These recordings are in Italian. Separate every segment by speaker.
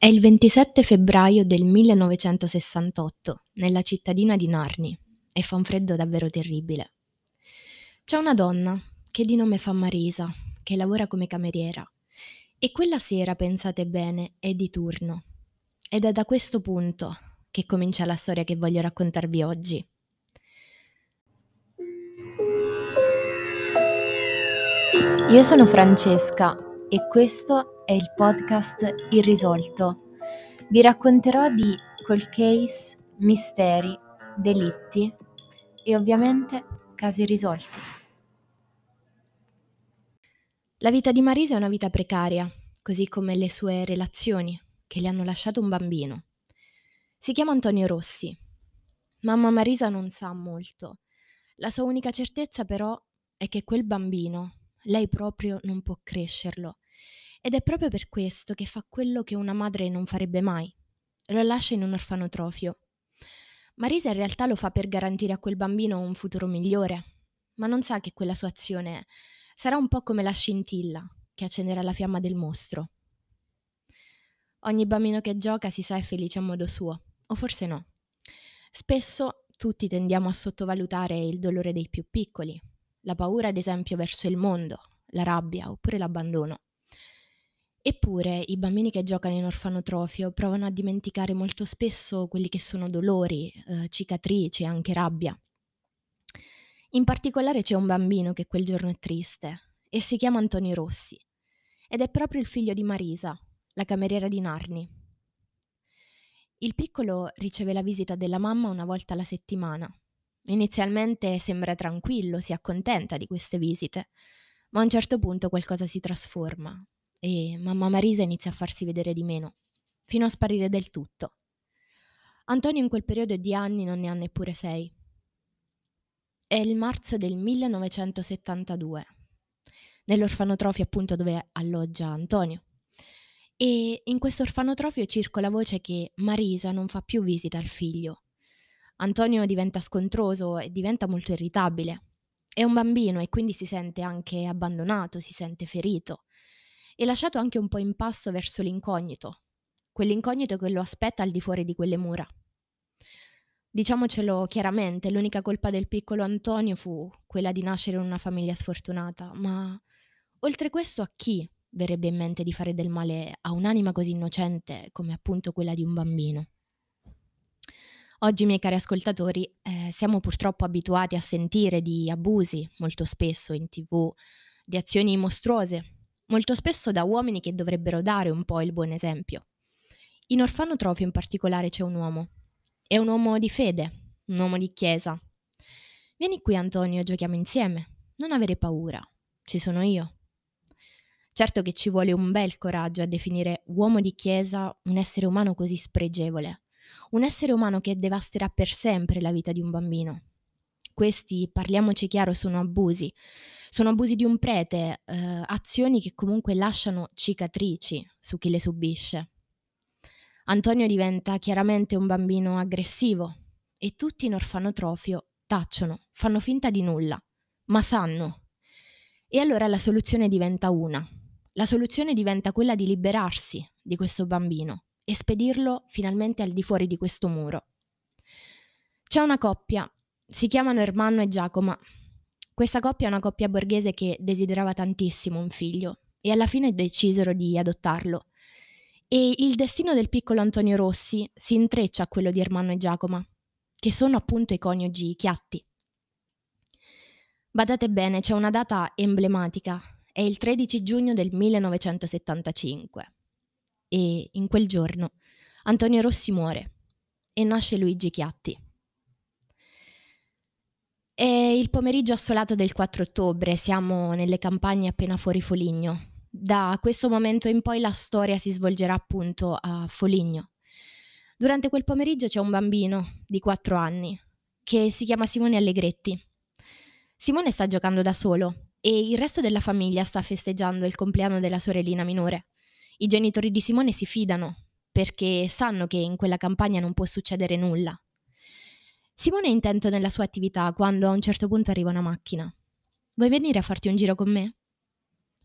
Speaker 1: È il 27 febbraio del 1968, nella cittadina di Narni, e fa un freddo davvero terribile. C'è una donna, che di nome fa Marisa, che lavora come cameriera, e quella sera, pensate bene, è di turno. Ed è da questo punto che comincia la storia che voglio raccontarvi oggi. Io sono Francesca e questo è il podcast Irrisolto. Vi racconterò di cold case, misteri, delitti e ovviamente casi risolti. La vita di Marisa è una vita precaria, così come le sue relazioni, che le hanno lasciato un bambino. Si chiama Antonio Rossi. Mamma Marisa non sa molto. La sua unica certezza però è che quel bambino lei proprio non può crescerlo. Ed è proprio per questo che fa quello che una madre non farebbe mai. Lo lascia in un orfanotrofio. Marisa in realtà lo fa per garantire a quel bambino un futuro migliore, ma non sa che quella sua azione sarà un po' come la scintilla che accenderà la fiamma del mostro. Ogni bambino che gioca si sa è felice a modo suo, o forse no. Spesso tutti tendiamo a sottovalutare il dolore dei più piccoli, la paura ad esempio verso il mondo, la rabbia oppure l'abbandono. Eppure i bambini che giocano in orfanotrofio provano a dimenticare molto spesso quelli che sono dolori, eh, cicatrici e anche rabbia. In particolare c'è un bambino che quel giorno è triste e si chiama Antonio Rossi ed è proprio il figlio di Marisa, la cameriera di Narni. Il piccolo riceve la visita della mamma una volta alla settimana Inizialmente sembra tranquillo, si accontenta di queste visite, ma a un certo punto qualcosa si trasforma e mamma Marisa inizia a farsi vedere di meno, fino a sparire del tutto. Antonio in quel periodo di anni non ne ha neppure sei. È il marzo del 1972, nell'orfanotrofio appunto dove alloggia Antonio. E in questo orfanotrofio circola voce che Marisa non fa più visita al figlio, Antonio diventa scontroso e diventa molto irritabile. È un bambino e quindi si sente anche abbandonato, si sente ferito e lasciato anche un po' in passo verso l'incognito, quell'incognito che lo aspetta al di fuori di quelle mura. Diciamocelo chiaramente, l'unica colpa del piccolo Antonio fu quella di nascere in una famiglia sfortunata, ma oltre questo a chi verrebbe in mente di fare del male a un'anima così innocente come appunto quella di un bambino? Oggi, miei cari ascoltatori, eh, siamo purtroppo abituati a sentire di abusi, molto spesso in tv, di azioni mostruose, molto spesso da uomini che dovrebbero dare un po' il buon esempio. In orfanotrofio in particolare c'è un uomo. È un uomo di fede, un uomo di chiesa. Vieni qui Antonio, giochiamo insieme. Non avere paura, ci sono io. Certo che ci vuole un bel coraggio a definire uomo di chiesa un essere umano così spregevole un essere umano che devasterà per sempre la vita di un bambino. Questi, parliamoci chiaro, sono abusi. Sono abusi di un prete, eh, azioni che comunque lasciano cicatrici su chi le subisce. Antonio diventa chiaramente un bambino aggressivo e tutti in orfanotrofio tacciono, fanno finta di nulla, ma sanno. E allora la soluzione diventa una. La soluzione diventa quella di liberarsi di questo bambino e spedirlo finalmente al di fuori di questo muro. C'è una coppia, si chiamano Ermanno e Giacomo. Questa coppia è una coppia borghese che desiderava tantissimo un figlio e alla fine decisero di adottarlo. E il destino del piccolo Antonio Rossi si intreccia a quello di Ermanno e Giacomo, che sono appunto i coniugi Chiatti. Badate bene, c'è una data emblematica, è il 13 giugno del 1975 e in quel giorno Antonio Rossi muore e nasce Luigi Chiatti. È il pomeriggio assolato del 4 ottobre, siamo nelle campagne appena fuori Foligno. Da questo momento in poi la storia si svolgerà appunto a Foligno. Durante quel pomeriggio c'è un bambino di 4 anni che si chiama Simone Allegretti. Simone sta giocando da solo e il resto della famiglia sta festeggiando il compleanno della sorellina minore. I genitori di Simone si fidano perché sanno che in quella campagna non può succedere nulla. Simone è intento nella sua attività quando a un certo punto arriva una macchina. Vuoi venire a farti un giro con me?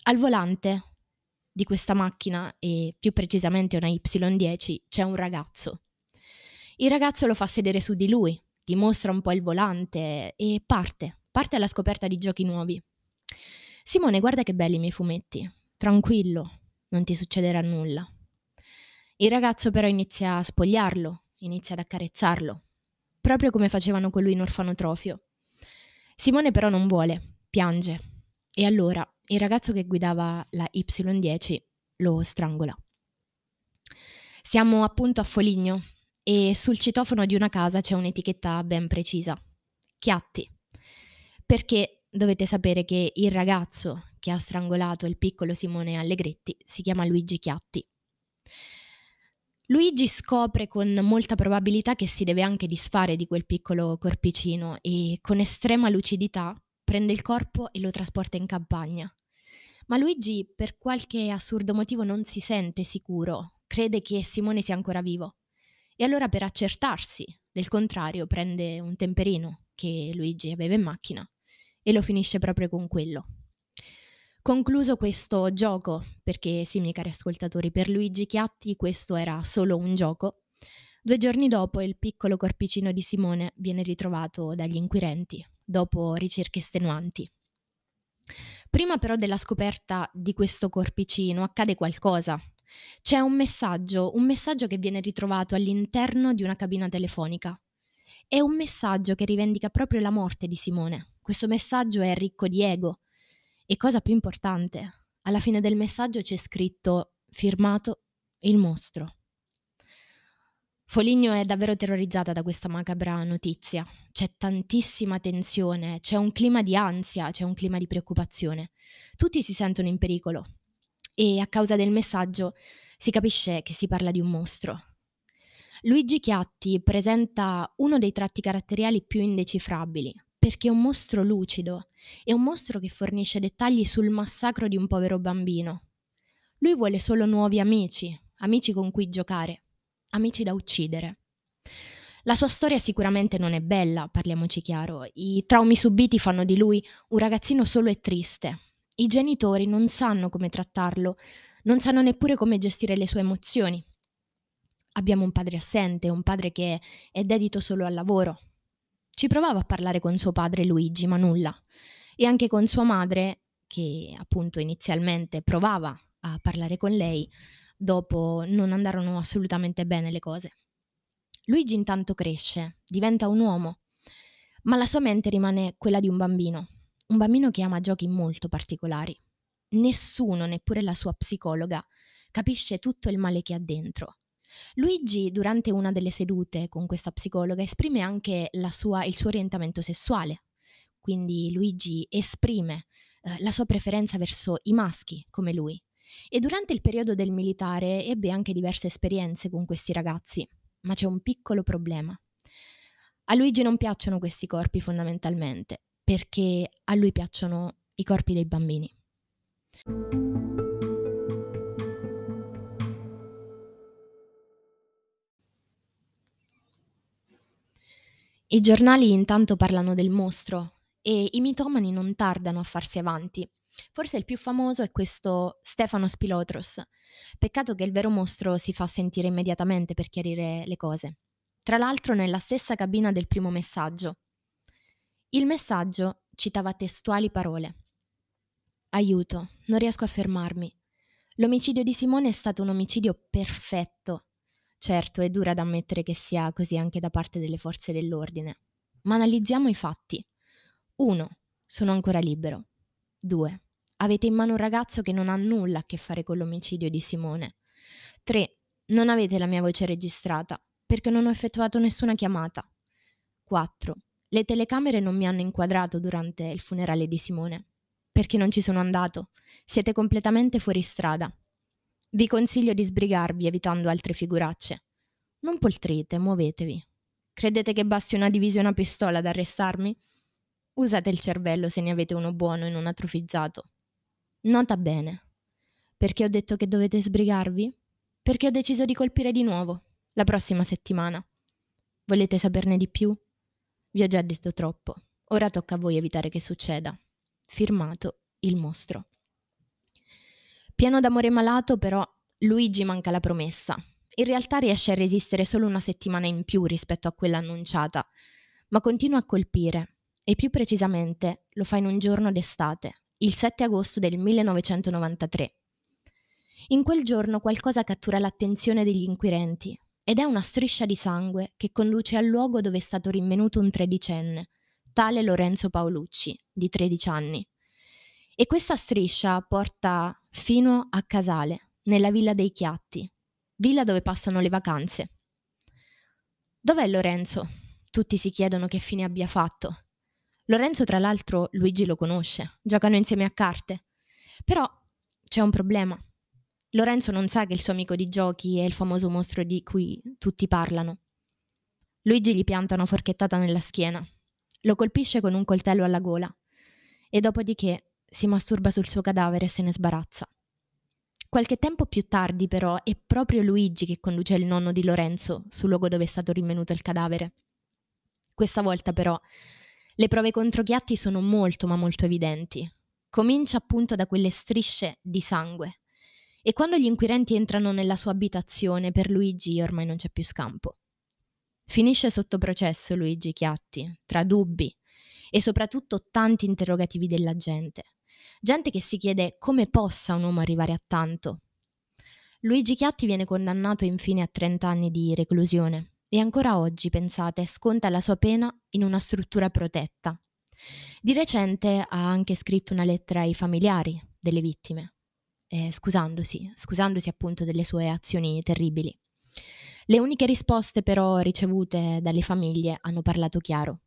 Speaker 1: Al volante di questa macchina, e più precisamente una Y10, c'è un ragazzo. Il ragazzo lo fa sedere su di lui, gli mostra un po' il volante e parte, parte alla scoperta di giochi nuovi. Simone, guarda che belli i miei fumetti. Tranquillo, non ti succederà nulla. Il ragazzo però inizia a spogliarlo, inizia ad accarezzarlo, proprio come facevano con lui in orfanotrofio. Simone però non vuole, piange. E allora il ragazzo che guidava la Y10 lo strangola. Siamo appunto a Foligno e sul citofono di una casa c'è un'etichetta ben precisa. Chiatti. Perché dovete sapere che il ragazzo che ha strangolato il piccolo Simone Allegretti si chiama Luigi Chiatti. Luigi scopre con molta probabilità che si deve anche disfare di quel piccolo corpicino e con estrema lucidità prende il corpo e lo trasporta in campagna. Ma Luigi per qualche assurdo motivo non si sente sicuro, crede che Simone sia ancora vivo. E allora per accertarsi del contrario prende un temperino che Luigi aveva in macchina e lo finisce proprio con quello. Concluso questo gioco, perché sì, miei cari ascoltatori, per Luigi Chiatti questo era solo un gioco, due giorni dopo il piccolo corpicino di Simone viene ritrovato dagli inquirenti, dopo ricerche estenuanti. Prima però della scoperta di questo corpicino accade qualcosa. C'è un messaggio, un messaggio che viene ritrovato all'interno di una cabina telefonica. È un messaggio che rivendica proprio la morte di Simone. Questo messaggio è ricco di ego, e cosa più importante, alla fine del messaggio c'è scritto firmato il mostro. Foligno è davvero terrorizzata da questa macabra notizia. C'è tantissima tensione, c'è un clima di ansia, c'è un clima di preoccupazione. Tutti si sentono in pericolo e a causa del messaggio si capisce che si parla di un mostro. Luigi Chiatti presenta uno dei tratti caratteriali più indecifrabili, perché è un mostro lucido, è un mostro che fornisce dettagli sul massacro di un povero bambino. Lui vuole solo nuovi amici, amici con cui giocare, amici da uccidere. La sua storia sicuramente non è bella, parliamoci chiaro. I traumi subiti fanno di lui un ragazzino solo e triste. I genitori non sanno come trattarlo, non sanno neppure come gestire le sue emozioni. Abbiamo un padre assente, un padre che è dedito solo al lavoro, ci provava a parlare con suo padre Luigi, ma nulla. E anche con sua madre, che appunto inizialmente provava a parlare con lei, dopo non andarono assolutamente bene le cose. Luigi intanto cresce, diventa un uomo, ma la sua mente rimane quella di un bambino, un bambino che ama giochi molto particolari. Nessuno, neppure la sua psicologa, capisce tutto il male che ha dentro Luigi, durante una delle sedute con questa psicologa, esprime anche sua, il suo orientamento sessuale. Quindi Luigi esprime eh, la sua preferenza verso i maschi come lui. E durante il periodo del militare ebbe anche diverse esperienze con questi ragazzi, ma c'è un piccolo problema. A Luigi non piacciono questi corpi fondamentalmente, perché a lui piacciono i corpi dei bambini. I giornali intanto parlano del mostro e i mitomani non tardano a farsi avanti. Forse il più famoso è questo Stefano Spilotros. Peccato che il vero mostro si fa sentire immediatamente per chiarire le cose. Tra l'altro nella stessa cabina del primo messaggio. Il messaggio citava testuali parole. Aiuto, non riesco a fermarmi. L'omicidio di Simone è stato un omicidio perfetto. Certo, è dura da ammettere che sia così anche da parte delle forze dell'ordine. Ma analizziamo i fatti. 1. Sono ancora libero. 2. Avete in mano un ragazzo che non ha nulla a che fare con l'omicidio di Simone. 3. Non avete la mia voce registrata, perché non ho effettuato nessuna chiamata. 4. Le telecamere non mi hanno inquadrato durante il funerale di Simone, perché non ci sono andato. Siete completamente fuori strada. Vi consiglio di sbrigarvi evitando altre figuracce. Non poltrite, muovetevi. Credete che basti una divisione a pistola ad arrestarmi? Usate il cervello se ne avete uno buono e non atrofizzato. Nota bene. Perché ho detto che dovete sbrigarvi? Perché ho deciso di colpire di nuovo, la prossima settimana. Volete saperne di più? Vi ho già detto troppo. Ora tocca a voi evitare che succeda. Firmato il mostro. Pieno d'amore malato, però, Luigi manca la promessa. In realtà riesce a resistere solo una settimana in più rispetto a quella annunciata, ma continua a colpire, e più precisamente lo fa in un giorno d'estate, il 7 agosto del 1993. In quel giorno qualcosa cattura l'attenzione degli inquirenti ed è una striscia di sangue che conduce al luogo dove è stato rinvenuto un tredicenne, tale Lorenzo Paolucci, di 13 anni. E questa striscia porta fino a Casale, nella villa dei Chiatti, villa dove passano le vacanze. Dov'è Lorenzo? Tutti si chiedono che fine abbia fatto. Lorenzo, tra l'altro, Luigi lo conosce, giocano insieme a carte. Però c'è un problema. Lorenzo non sa che il suo amico di giochi è il famoso mostro di cui tutti parlano. Luigi gli pianta una forchettata nella schiena, lo colpisce con un coltello alla gola e dopodiché si masturba sul suo cadavere e se ne sbarazza. Qualche tempo più tardi, però, è proprio Luigi che conduce il nonno di Lorenzo sul luogo dove è stato rinvenuto il cadavere. Questa volta, però, le prove contro Chiatti sono molto ma molto evidenti. Comincia appunto da quelle strisce di sangue e quando gli inquirenti entrano nella sua abitazione, per Luigi ormai non c'è più scampo. Finisce sotto processo Luigi Chiatti, tra dubbi e soprattutto tanti interrogativi della gente. Gente che si chiede come possa un uomo arrivare a tanto. Luigi Chiatti viene condannato infine a 30 anni di reclusione e ancora oggi, pensate, sconta la sua pena in una struttura protetta. Di recente ha anche scritto una lettera ai familiari delle vittime, eh, scusandosi, scusandosi appunto delle sue azioni terribili. Le uniche risposte però ricevute dalle famiglie hanno parlato chiaro.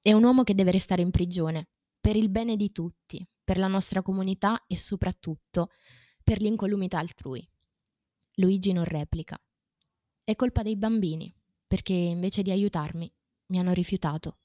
Speaker 1: È un uomo che deve restare in prigione, per il bene di tutti, per la nostra comunità e soprattutto per l'incolumità altrui. Luigi non replica. È colpa dei bambini, perché invece di aiutarmi mi hanno rifiutato.